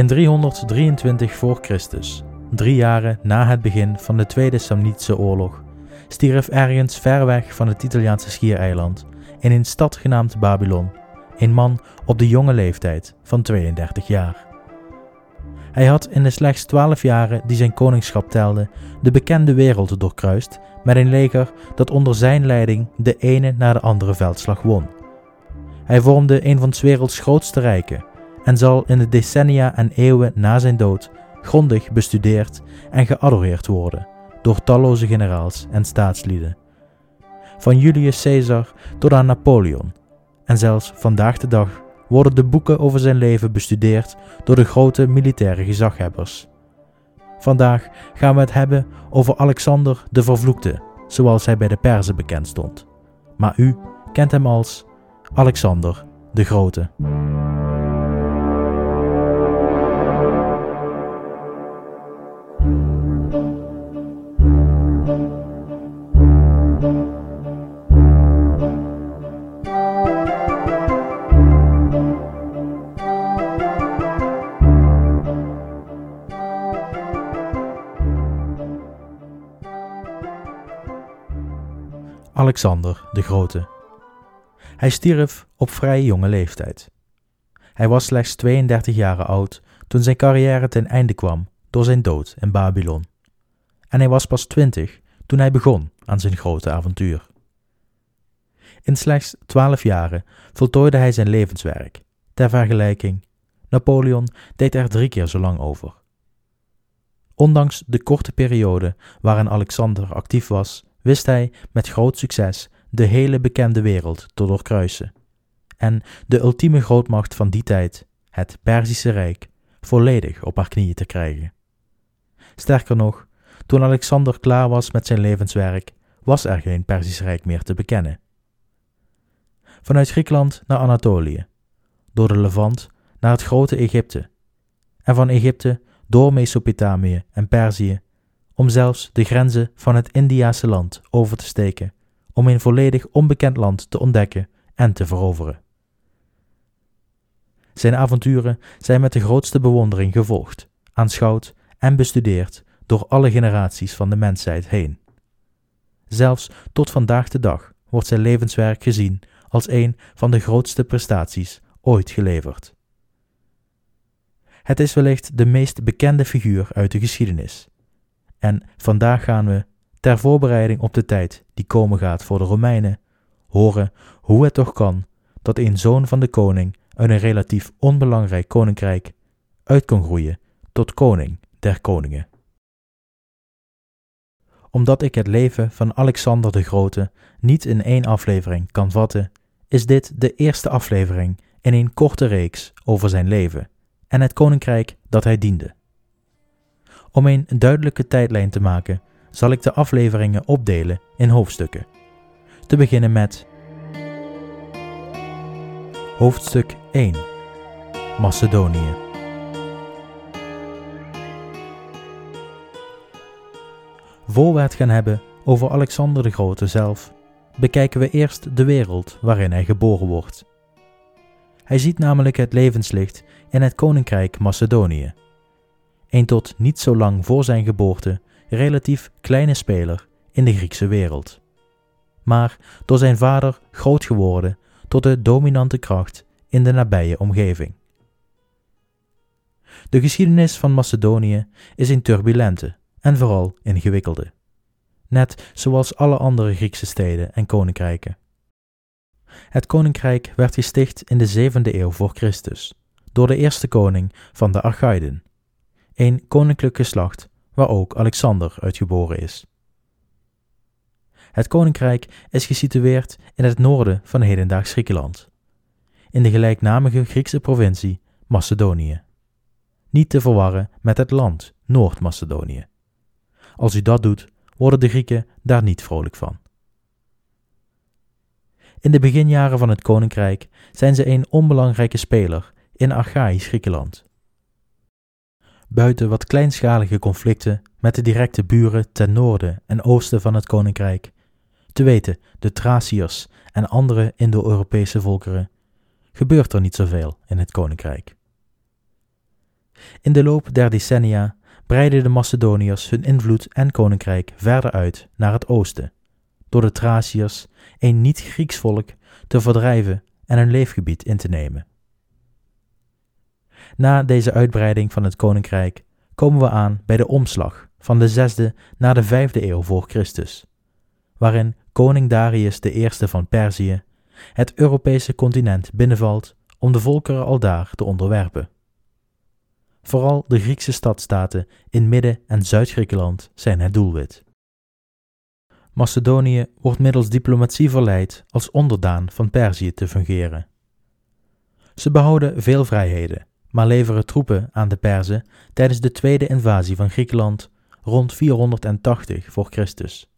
In 323 voor Christus, drie jaren na het begin van de Tweede Samnitische Oorlog, stierf ergens ver weg van het Italiaanse schiereiland, in een stad genaamd Babylon, een man op de jonge leeftijd van 32 jaar. Hij had in de slechts 12 jaren die zijn koningschap telde, de bekende wereld doorkruist met een leger dat onder zijn leiding de ene na de andere veldslag won. Hij vormde een van 's werelds grootste rijken en zal in de decennia en eeuwen na zijn dood grondig bestudeerd en geadoreerd worden door talloze generaals en staatslieden. Van Julius Caesar tot aan Napoleon. En zelfs vandaag de dag worden de boeken over zijn leven bestudeerd door de grote militaire gezaghebbers. Vandaag gaan we het hebben over Alexander de Vervloekte, zoals hij bij de Perzen bekend stond. Maar u kent hem als Alexander de Grote. Alexander de Grote. Hij stierf op vrij jonge leeftijd. Hij was slechts 32 jaar oud toen zijn carrière ten einde kwam door zijn dood in Babylon. En hij was pas 20 toen hij begon aan zijn grote avontuur. In slechts 12 jaren voltooide hij zijn levenswerk. Ter vergelijking, Napoleon deed er drie keer zo lang over. Ondanks de korte periode waarin Alexander actief was, wist hij met groot succes de hele bekende wereld te doorkruisen en de ultieme grootmacht van die tijd, het Perzische Rijk, volledig op haar knieën te krijgen. Sterker nog, toen Alexander klaar was met zijn levenswerk, was er geen Perzisch Rijk meer te bekennen. Vanuit Griekenland naar Anatolië, door de Levant naar het grote Egypte, en van Egypte door Mesopotamië en Perzië om zelfs de grenzen van het Indiase land over te steken, om een volledig onbekend land te ontdekken en te veroveren. Zijn avonturen zijn met de grootste bewondering gevolgd, aanschouwd en bestudeerd door alle generaties van de mensheid heen. Zelfs tot vandaag de dag wordt zijn levenswerk gezien als een van de grootste prestaties ooit geleverd. Het is wellicht de meest bekende figuur uit de geschiedenis en vandaag gaan we, ter voorbereiding op de tijd die komen gaat voor de Romeinen, horen hoe het toch kan dat een zoon van de koning uit een relatief onbelangrijk koninkrijk uit kon groeien tot koning der koningen. Omdat ik het leven van Alexander de Grote niet in één aflevering kan vatten, is dit de eerste aflevering in een korte reeks over zijn leven en het koninkrijk dat hij diende. Om een duidelijke tijdlijn te maken, zal ik de afleveringen opdelen in hoofdstukken. Te beginnen met Hoofdstuk 1 Macedonië. Voor we het gaan hebben over Alexander de Grote zelf, bekijken we eerst de wereld waarin hij geboren wordt. Hij ziet namelijk het levenslicht in het koninkrijk Macedonië een tot niet zo lang voor zijn geboorte relatief kleine speler in de Griekse wereld. Maar door zijn vader groot geworden tot de dominante kracht in de nabije omgeving. De geschiedenis van Macedonië is een turbulente en vooral ingewikkelde, net zoals alle andere Griekse steden en koninkrijken. Het koninkrijk werd gesticht in de zevende eeuw voor Christus door de eerste koning van de Archaiden, een koninklijk geslacht waar ook Alexander uitgeboren is. Het koninkrijk is gesitueerd in het noorden van hedendaags Griekenland, in de gelijknamige Griekse provincie Macedonië. Niet te verwarren met het land Noord-Macedonië. Als u dat doet, worden de Grieken daar niet vrolijk van. In de beginjaren van het koninkrijk zijn ze een onbelangrijke speler in Achaïsch Griekenland buiten wat kleinschalige conflicten met de directe buren ten noorden en oosten van het koninkrijk, te weten de Thraciërs en andere Indo-Europese volkeren, gebeurt er niet zoveel in het koninkrijk. In de loop der decennia breidden de Macedoniërs hun invloed en koninkrijk verder uit naar het oosten, door de Thraciërs, een niet-Grieks volk, te verdrijven en hun leefgebied in te nemen. Na deze uitbreiding van het koninkrijk komen we aan bij de omslag van de zesde naar de vijfde eeuw voor Christus, waarin koning Darius I van Perzië het Europese continent binnenvalt om de volkeren aldaar te onderwerpen. Vooral de Griekse stadstaten in Midden- en Zuid-Griekenland zijn het doelwit. Macedonië wordt middels diplomatie verleid als onderdaan van Perzië te fungeren. Ze behouden veel vrijheden, maar leveren troepen aan de Perzen tijdens de tweede invasie van Griekenland rond 480 voor Christus.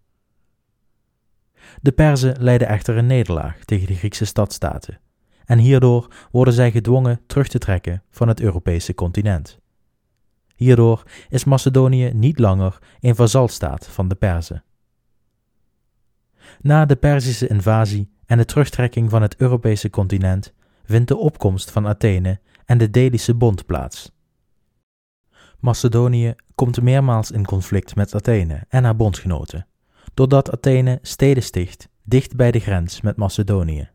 De Perzen leiden echter een nederlaag tegen de Griekse stadstaten en hierdoor worden zij gedwongen terug te trekken van het Europese continent. Hierdoor is Macedonië niet langer een vazalstaat van de Perzen. Na de Perzische invasie en de terugtrekking van het Europese continent vindt de opkomst van Athene en de Delische Bond plaats. Macedonië komt meermaals in conflict met Athene en haar bondgenoten, doordat Athene steden sticht dicht bij de grens met Macedonië.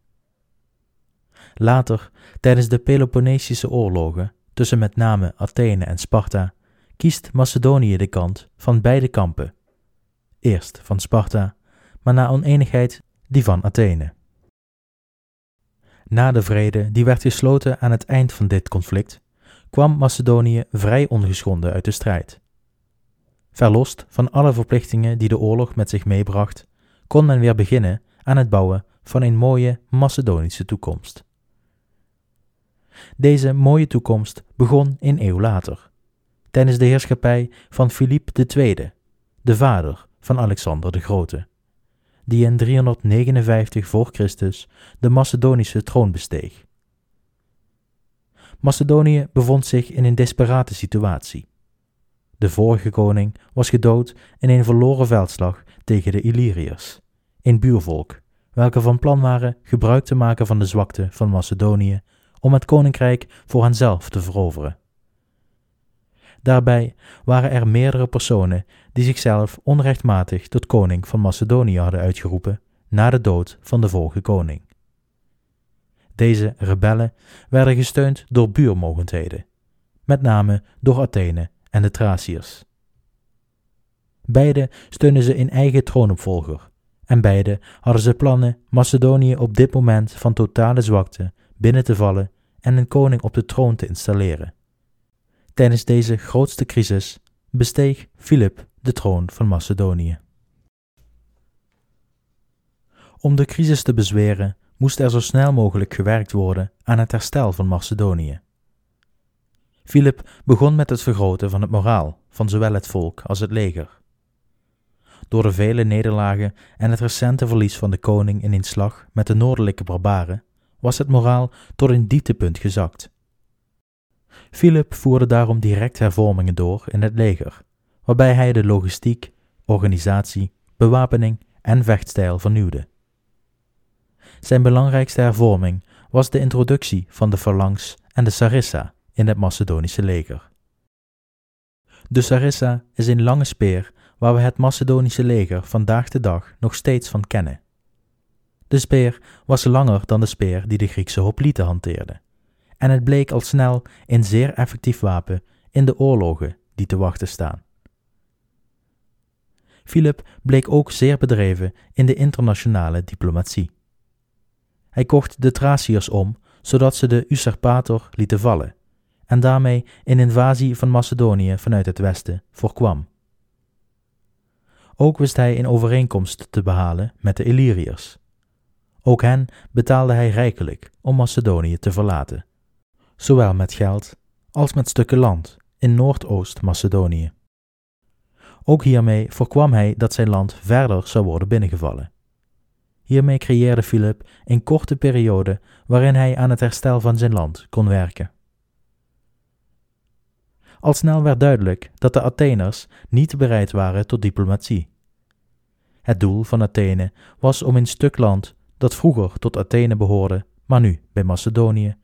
Later, tijdens de Peloponnesische oorlogen tussen met name Athene en Sparta, kiest Macedonië de kant van beide kampen. Eerst van Sparta, maar na oneenigheid die van Athene. Na de vrede die werd gesloten aan het eind van dit conflict, kwam Macedonië vrij ongeschonden uit de strijd. Verlost van alle verplichtingen die de oorlog met zich meebracht, kon men weer beginnen aan het bouwen van een mooie Macedonische toekomst. Deze mooie toekomst begon een eeuw later, tijdens de heerschappij van Filip II, de vader van Alexander de Grote, die in 359 voor Christus de Macedonische troon besteeg. Macedonië bevond zich in een desperate situatie. De vorige koning was gedood in een verloren veldslag tegen de Illyriërs, een buurvolk, welke van plan waren gebruik te maken van de zwakte van Macedonië om het koninkrijk voor henzelf te veroveren. Daarbij waren er meerdere personen die zichzelf onrechtmatig tot koning van Macedonië hadden uitgeroepen na de dood van de vorige koning. Deze rebellen werden gesteund door buurmogendheden, met name door Athene en de Thraciërs. Beide steunden ze in eigen troonopvolger, en beide hadden ze plannen Macedonië op dit moment van totale zwakte binnen te vallen en een koning op de troon te installeren. Tijdens deze grootste crisis besteeg Filip de troon van Macedonië. Om de crisis te bezweren moest er zo snel mogelijk gewerkt worden aan het herstel van Macedonië. Filip begon met het vergroten van het moraal van zowel het volk als het leger. Door de vele nederlagen en het recente verlies van de koning in een slag met de noordelijke barbaren was het moraal tot een dieptepunt gezakt. Philip voerde daarom direct hervormingen door in het leger, waarbij hij de logistiek, organisatie, bewapening en vechtstijl vernieuwde. Zijn belangrijkste hervorming was de introductie van de phalanx en de sarissa in het Macedonische leger. De sarissa is een lange speer waar we het Macedonische leger vandaag de dag nog steeds van kennen. De speer was langer dan de speer die de Griekse hoplieten hanteerden, en het bleek al snel een zeer effectief wapen in de oorlogen die te wachten staan. Philip bleek ook zeer bedreven in de internationale diplomatie. Hij kocht de Thraciërs om, zodat ze de usurpator lieten vallen, en daarmee een invasie van Macedonië vanuit het westen voorkwam. Ook wist hij een overeenkomst te behalen met de Illyriërs. Ook hen betaalde hij rijkelijk om Macedonië te verlaten, zowel met geld als met stukken land in Noordoost-Macedonië. Ook hiermee voorkwam hij dat zijn land verder zou worden binnengevallen. Hiermee creëerde Philip een korte periode waarin hij aan het herstel van zijn land kon werken. Al snel werd duidelijk dat de Atheners niet bereid waren tot diplomatie. Het doel van Athene was om een stuk land dat vroeger tot Athene behoorde, maar nu bij Macedonië,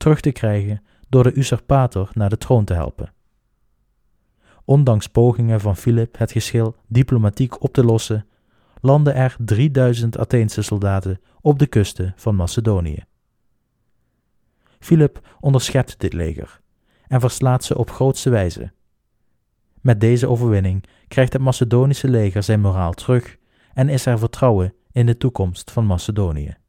terug te krijgen door de usurpator naar de troon te helpen. Ondanks pogingen van Philip het geschil diplomatiek op te lossen, landden er 3000 Atheense soldaten op de kusten van Macedonië. Philip onderschept dit leger en verslaat ze op grootste wijze. Met deze overwinning krijgt het Macedonische leger zijn moraal terug en is er vertrouwen in de toekomst van Macedonië.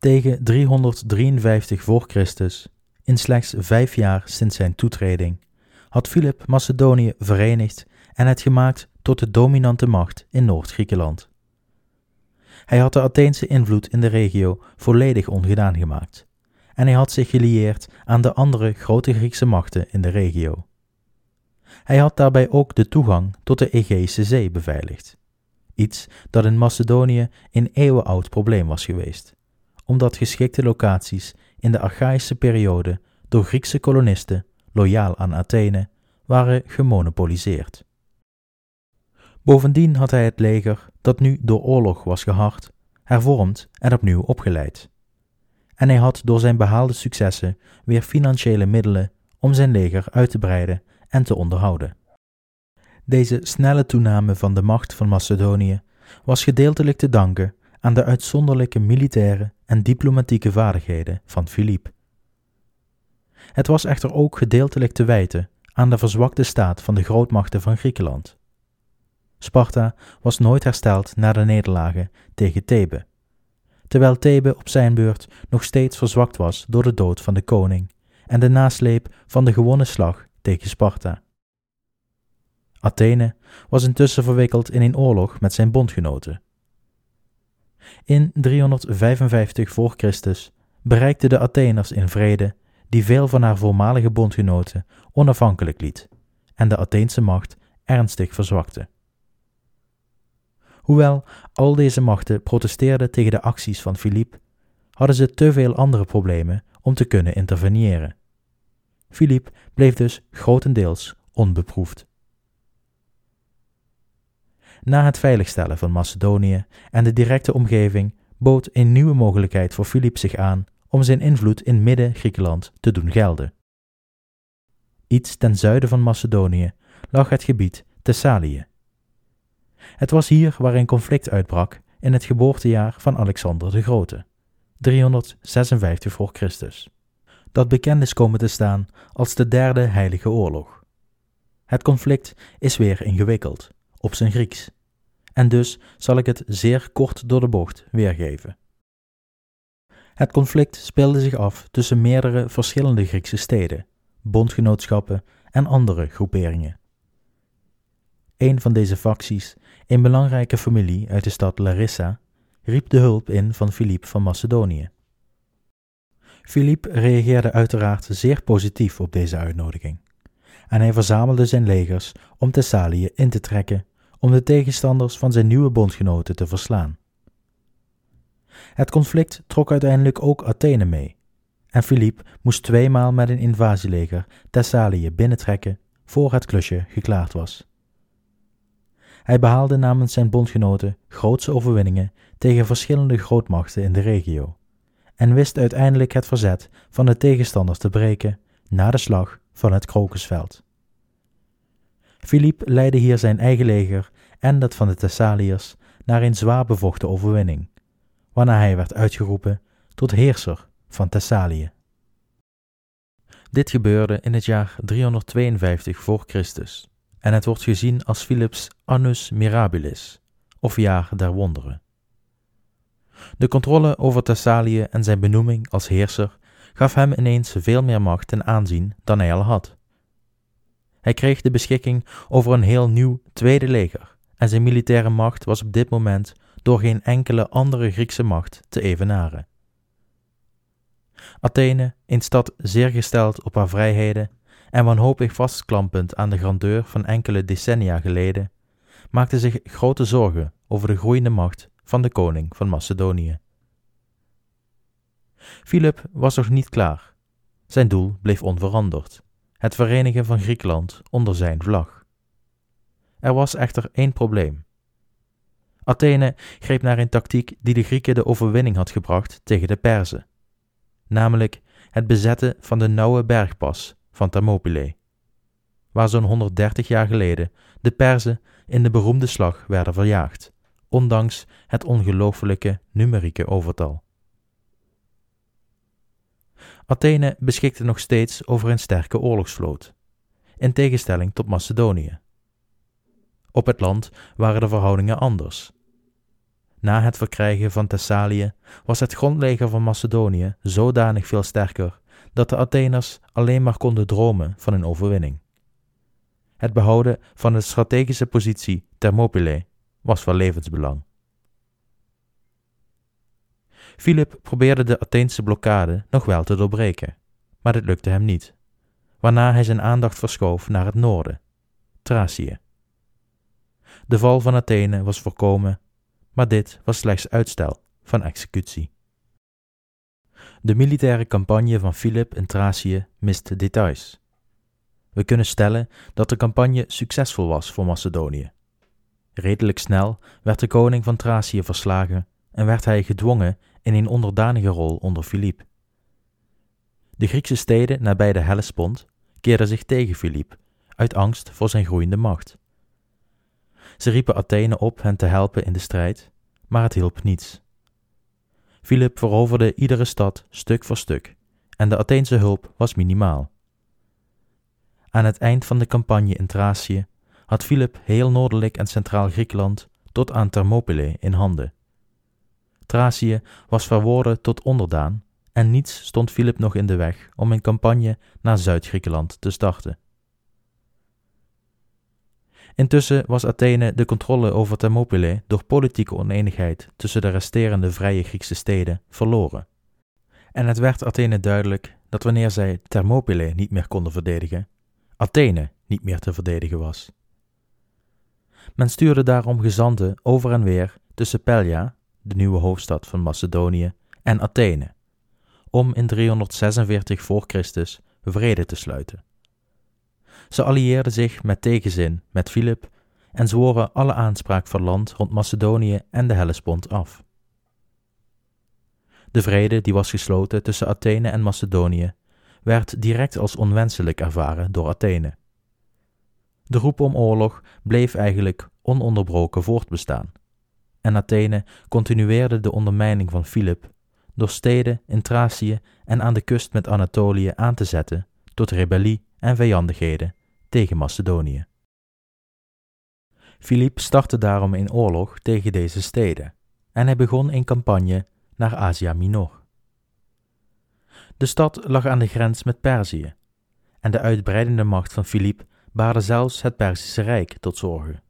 Tegen 353 voor Christus, in slechts vijf jaar sinds zijn toetreding, had Philip Macedonië verenigd en het gemaakt tot de dominante macht in Noord-Griekenland. Hij had de Atheense invloed in de regio volledig ongedaan gemaakt en hij had zich gelieerd aan de andere grote Griekse machten in de regio. Hij had daarbij ook de toegang tot de Egeïsche Zee beveiligd, iets dat in Macedonië een eeuwenoud probleem was geweest, omdat geschikte locaties in de Achaïsche periode door Griekse kolonisten, loyaal aan Athene, waren gemonopoliseerd. Bovendien had hij het leger, dat nu door oorlog was gehard, hervormd en opnieuw opgeleid. En hij had door zijn behaalde successen weer financiële middelen om zijn leger uit te breiden en te onderhouden. Deze snelle toename van de macht van Macedonië was gedeeltelijk te danken aan de uitzonderlijke militaire en diplomatieke vaardigheden van Philippe. Het was echter ook gedeeltelijk te wijten aan de verzwakte staat van de grootmachten van Griekenland. Sparta was nooit hersteld na de nederlagen tegen Thebe, terwijl Thebe op zijn beurt nog steeds verzwakt was door de dood van de koning en de nasleep van de gewonnen slag tegen Sparta. Athene was intussen verwikkeld in een oorlog met zijn bondgenoten. In 355 voor Christus bereikten de Atheners in vrede die veel van haar voormalige bondgenoten onafhankelijk liet en de Atheense macht ernstig verzwakte. Hoewel al deze machten protesteerden tegen de acties van Philippe, hadden ze te veel andere problemen om te kunnen interveneren. Philippe bleef dus grotendeels onbeproefd. Na het veiligstellen van Macedonië en de directe omgeving bood een nieuwe mogelijkheid voor Philippe zich aan om zijn invloed in Midden-Griekenland te doen gelden. Iets ten zuiden van Macedonië lag het gebied Thessalië. Het was hier waar een conflict uitbrak in het geboortejaar van Alexander de Grote, 356 voor Christus, dat bekend is komen te staan als de Derde Heilige Oorlog. Het conflict is weer ingewikkeld, op zijn Grieks, en dus zal ik het zeer kort door de bocht weergeven. Het conflict speelde zich af tussen meerdere verschillende Griekse steden, bondgenootschappen en andere groeperingen. Een van deze facties, een belangrijke familie uit de stad Larissa, riep de hulp in van Filip van Macedonië. Filip reageerde uiteraard zeer positief op deze uitnodiging, en hij verzamelde zijn legers om Thessalië in te trekken om de tegenstanders van zijn nieuwe bondgenoten te verslaan. Het conflict trok uiteindelijk ook Athene mee, en Philippe moest tweemaal met een invasieleger Thessalië binnentrekken voor het klusje geklaard was. Hij behaalde namens zijn bondgenoten grootse overwinningen tegen verschillende grootmachten in de regio en wist uiteindelijk het verzet van de tegenstanders te breken na de slag van het Krokusveld. Philippe leidde hier zijn eigen leger en dat van de Thessaliërs naar een zwaar bevochten overwinning, waarna hij werd uitgeroepen tot heerser van Thessalië. Dit gebeurde in het jaar 352 voor Christus en het wordt gezien als Philips Annus Mirabilis, of jaar der wonderen. De controle over Thessalië en zijn benoeming als heerser gaf hem ineens veel meer macht en aanzien dan hij al had. Hij kreeg de beschikking over een heel nieuw tweede leger en zijn militaire macht was op dit moment door geen enkele andere Griekse macht te evenaren. Athene, een stad zeer gesteld op haar vrijheden en wanhopig vastklampend aan de grandeur van enkele decennia geleden, maakte zich grote zorgen over de groeiende macht van de koning van Macedonië. Philip was nog niet klaar. Zijn doel bleef onveranderd: het verenigen van Griekenland onder zijn vlag. Er was echter één probleem. Athene greep naar een tactiek die de Grieken de overwinning had gebracht tegen de Perzen, namelijk het bezetten van de nauwe bergpas van Thermopylae, waar zo'n 130 jaar geleden de Perzen in de beroemde slag werden verjaagd, ondanks het ongelooflijke numerieke overtal. Athene beschikte nog steeds over een sterke oorlogsvloot, in tegenstelling tot Macedonië. Op het land waren de verhoudingen anders. Na het verkrijgen van Thessalië was het grondleger van Macedonië zodanig veel sterker dat de Atheners alleen maar konden dromen van een overwinning. Het behouden van de strategische positie Thermopylae was van levensbelang. Philip probeerde de Atheense blokkade nog wel te doorbreken, maar dit lukte hem niet, waarna hij zijn aandacht verschoof naar het noorden, Thracië. De val van Athene was voorkomen, maar dit was slechts uitstel van executie. De militaire campagne van Philip in Thracië mist details. We kunnen stellen dat de campagne succesvol was voor Macedonië. Redelijk snel werd de koning van Thracië verslagen en werd hij gedwongen in een onderdanige rol onder Filip. De Griekse steden nabij de Hellespont keerden zich tegen Filip, uit angst voor zijn groeiende macht. Ze riepen Athene op hen te helpen in de strijd, maar het hielp niets. Filip veroverde iedere stad stuk voor stuk, en de Atheense hulp was minimaal. Aan het eind van de campagne in Thracië had Filip heel noordelijk en centraal Griekenland tot aan Thermopylae in handen. Thracië was verworden tot onderdaan en niets stond Filip nog in de weg om een campagne naar Zuid-Griekenland te starten. Intussen was Athene de controle over Thermopylae door politieke oneenigheid tussen de resterende vrije Griekse steden verloren. En het werd Athene duidelijk dat wanneer zij Thermopylae niet meer konden verdedigen, Athene niet meer te verdedigen was. Men stuurde daarom gezanten over en weer tussen Pelja, de nieuwe hoofdstad van Macedonië, en Athene, om in 346 voor Christus vrede te sluiten. Ze allieerden zich met tegenzin met Filip en zworen alle aanspraak van land rond Macedonië en de Hellespont af. De vrede die was gesloten tussen Athene en Macedonië werd direct als onwenselijk ervaren door Athene. De roep om oorlog bleef eigenlijk ononderbroken voortbestaan, en Athene continueerde de ondermijning van Filip door steden in Thracië en aan de kust met Anatolië aan te zetten tot rebellie en vijandigheden tegen Macedonië. Filip startte daarom een oorlog tegen deze steden en hij begon een campagne naar Asia Minor. De stad lag aan de grens met Perzië en de uitbreidende macht van Filip baarde zelfs het Perzische Rijk tot zorgen.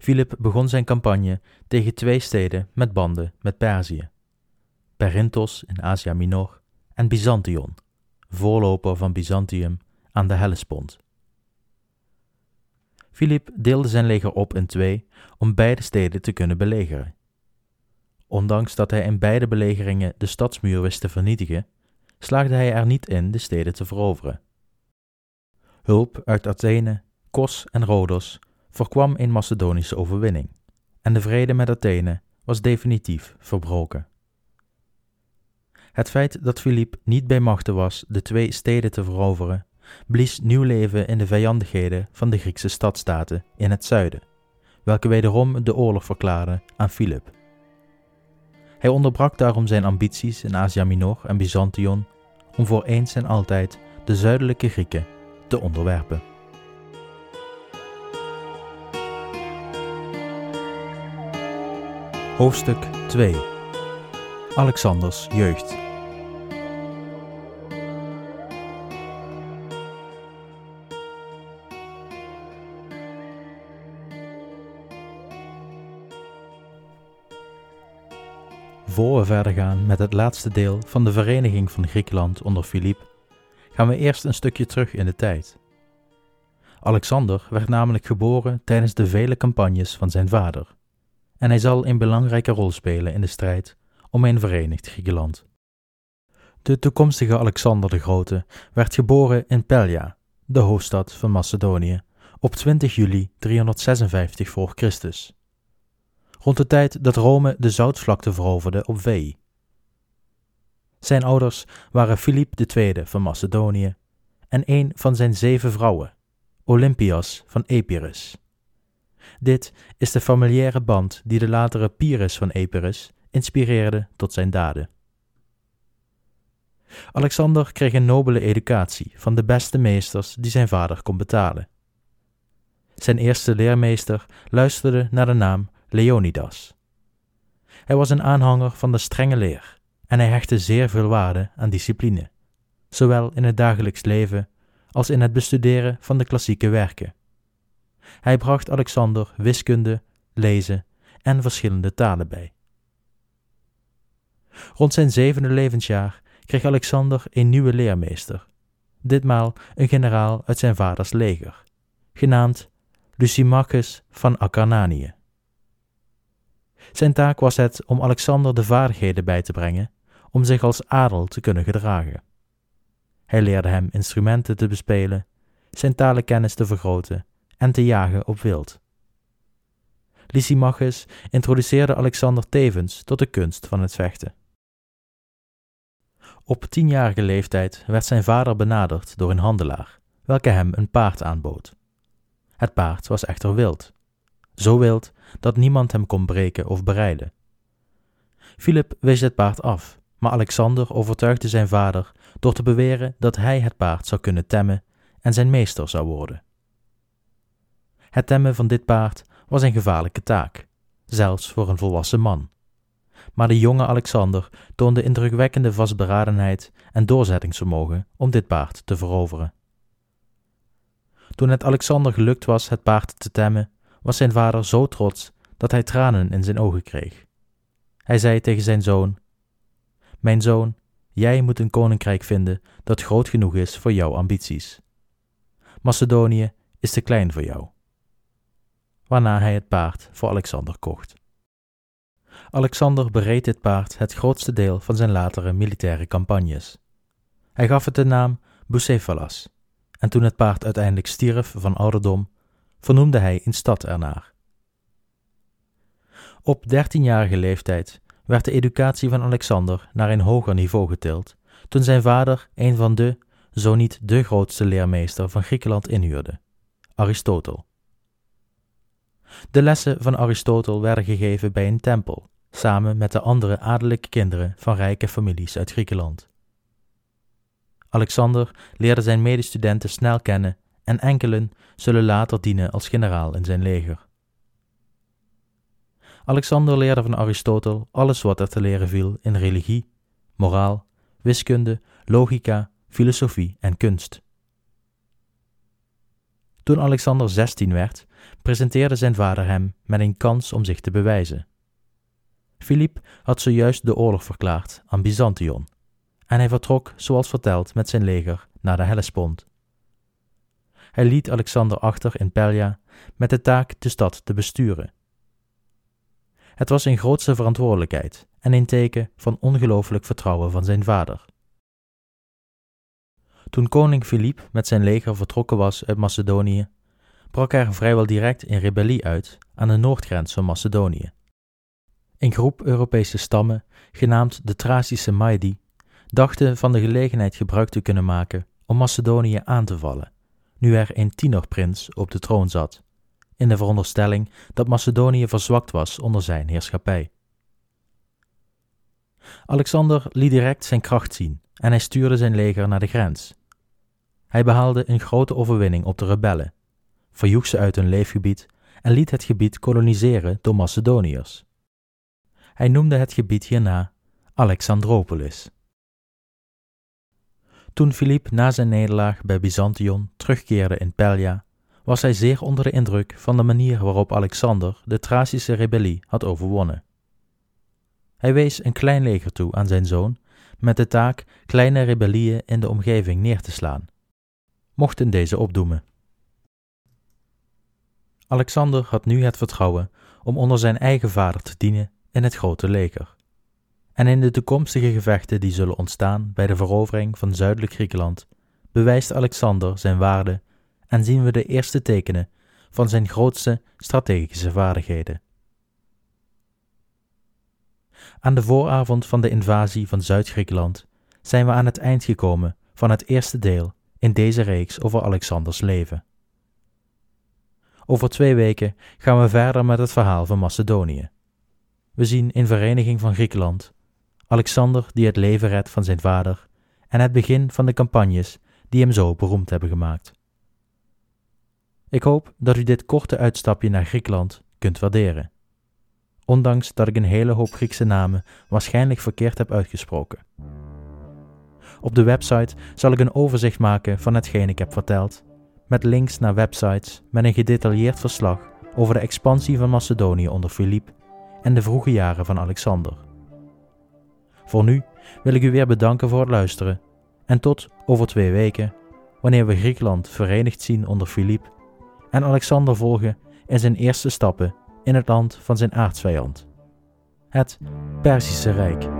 Filip begon zijn campagne tegen twee steden met banden met Perzië: Perinthos in Asia Minor en Byzantion, voorloper van Byzantium aan de Hellespont. Filip deelde zijn leger op in twee om beide steden te kunnen belegeren. Ondanks dat hij in beide belegeringen de stadsmuur wist te vernietigen, slaagde hij er niet in de steden te veroveren. Hulp uit Athene, Kos en Rhodos voorkwam een Macedonische overwinning, en de vrede met Athene was definitief verbroken. Het feit dat Filip niet bij machte was de twee steden te veroveren, blies nieuw leven in de vijandigheden van de Griekse stadstaten in het zuiden, welke wederom de oorlog verklaarden aan Filip. Hij onderbrak daarom zijn ambities in Asia Minor en Byzantion om voor eens en altijd de zuidelijke Grieken te onderwerpen. Hoofdstuk 2 Alexanders jeugd. Voor we verder gaan met het laatste deel van de vereniging van Griekenland onder Filip, gaan we eerst een stukje terug in de tijd. Alexander werd namelijk geboren tijdens de vele campagnes van zijn vader, en hij zal een belangrijke rol spelen in de strijd om een verenigd Griekenland. De toekomstige Alexander de Grote werd geboren in Pelja, de hoofdstad van Macedonië, op 20 juli 356 voor Christus rond de tijd dat Rome de zoutvlakte veroverde op Veii. Zijn ouders waren Filip II van Macedonië en een van zijn zeven vrouwen, Olympias van Epirus. Dit is de familiaire band die de latere Pyrrhus van Epirus inspireerde tot zijn daden. Alexander kreeg een nobele educatie van de beste meesters die zijn vader kon betalen. Zijn eerste leermeester luisterde naar de naam Leonidas. Hij was een aanhanger van de strenge leer en hij hechtte zeer veel waarde aan discipline, zowel in het dagelijks leven als in het bestuderen van de klassieke werken. Hij bracht Alexander wiskunde, lezen en verschillende talen bij. Rond zijn zevende levensjaar kreeg Alexander een nieuwe leermeester, ditmaal een generaal uit zijn vaders leger, genaamd Lysimachus van Acarnanië. Zijn taak was het om Alexander de vaardigheden bij te brengen om zich als adel te kunnen gedragen. Hij leerde hem instrumenten te bespelen, zijn talenkennis te vergroten en te jagen op wild. Lysimachus introduceerde Alexander tevens tot de kunst van het vechten. Op tienjarige leeftijd werd zijn vader benaderd door een handelaar, welke hem een paard aanbood. Het paard was echter wild, zo wild dat niemand hem kon breken of bereiden. Philip wees het paard af, maar Alexander overtuigde zijn vader door te beweren dat hij het paard zou kunnen temmen en zijn meester zou worden. Het temmen van dit paard was een gevaarlijke taak, zelfs voor een volwassen man. Maar de jonge Alexander toonde indrukwekkende vastberadenheid en doorzettingsvermogen om dit paard te veroveren. Toen het Alexander gelukt was het paard te temmen, was zijn vader zo trots dat hij tranen in zijn ogen kreeg. Hij zei tegen zijn zoon: Mijn zoon, jij moet een koninkrijk vinden dat groot genoeg is voor jouw ambities. Macedonië is te klein voor jou. Waarna hij het paard voor Alexander kocht. Alexander bereed dit paard het grootste deel van zijn latere militaire campagnes. Hij gaf het de naam Bucephalas, en toen het paard uiteindelijk stierf van ouderdom, vernoemde hij een stad ernaar. Op dertienjarige leeftijd werd de educatie van Alexander naar een hoger niveau getild, toen zijn vader een van de, zo niet de grootste leermeester van Griekenland inhuurde, Aristotel. De lessen van Aristotel werden gegeven bij een tempel, samen met de andere adellijke kinderen van rijke families uit Griekenland. Alexander leerde zijn medestudenten snel kennen en enkelen zullen later dienen als generaal in zijn leger. Alexander leerde van Aristotel alles wat er te leren viel in religie, moraal, wiskunde, logica, filosofie en kunst. Toen Alexander 16 werd, presenteerde zijn vader hem met een kans om zich te bewijzen. Filip had zojuist de oorlog verklaard aan Byzantion en hij vertrok, zoals verteld, met zijn leger naar de Hellespont. Hij liet Alexander achter in Pelja met de taak de stad te besturen. Het was een grootste verantwoordelijkheid en een teken van ongelooflijk vertrouwen van zijn vader. Toen koning Filip met zijn leger vertrokken was uit Macedonië, brak er vrijwel direct een rebellie uit aan de noordgrens van Macedonië. Een groep Europese stammen, genaamd de Thracische Maedi, dachten van de gelegenheid gebruik te kunnen maken om Macedonië aan te vallen, nu er een tienerprins op de troon zat, in de veronderstelling dat Macedonië verzwakt was onder zijn heerschappij. Alexander liet direct zijn kracht zien en hij stuurde zijn leger naar de grens. Hij behaalde een grote overwinning op de rebellen, verjoeg ze uit hun leefgebied en liet het gebied koloniseren door Macedoniërs. Hij noemde het gebied hierna Alexandropolis. Toen Filip na zijn nederlaag bij Byzantion terugkeerde in Pelja, was hij zeer onder de indruk van de manier waarop Alexander de Thracische rebellie had overwonnen. Hij wees een klein leger toe aan zijn zoon, met de taak kleine rebellieën in de omgeving neer te slaan, mochten deze opdoemen. Alexander had nu het vertrouwen om onder zijn eigen vader te dienen in het grote leger. En in de toekomstige gevechten die zullen ontstaan bij de verovering van zuidelijk Griekenland, bewijst Alexander zijn waarde en zien we de eerste tekenen van zijn grootste strategische vaardigheden. Aan de vooravond van de invasie van Zuid-Griekenland zijn we aan het eind gekomen van het eerste deel in deze reeks over Alexanders leven. Over twee weken gaan we verder met het verhaal van Macedonië. We zien in vereniging van Griekenland Alexander die het leven redt van zijn vader en het begin van de campagnes die hem zo beroemd hebben gemaakt. Ik hoop dat u dit korte uitstapje naar Griekenland kunt waarderen, ondanks dat ik een hele hoop Griekse namen waarschijnlijk verkeerd heb uitgesproken. Op de website zal ik een overzicht maken van hetgeen ik heb verteld, met links naar websites met een gedetailleerd verslag over de expansie van Macedonië onder Filip en de vroege jaren van Alexander. Voor nu wil ik u weer bedanken voor het luisteren en tot over twee weken, wanneer we Griekenland verenigd zien onder Filip en Alexander volgen in zijn eerste stappen in het land van zijn aartsvijand, het Perzische Rijk.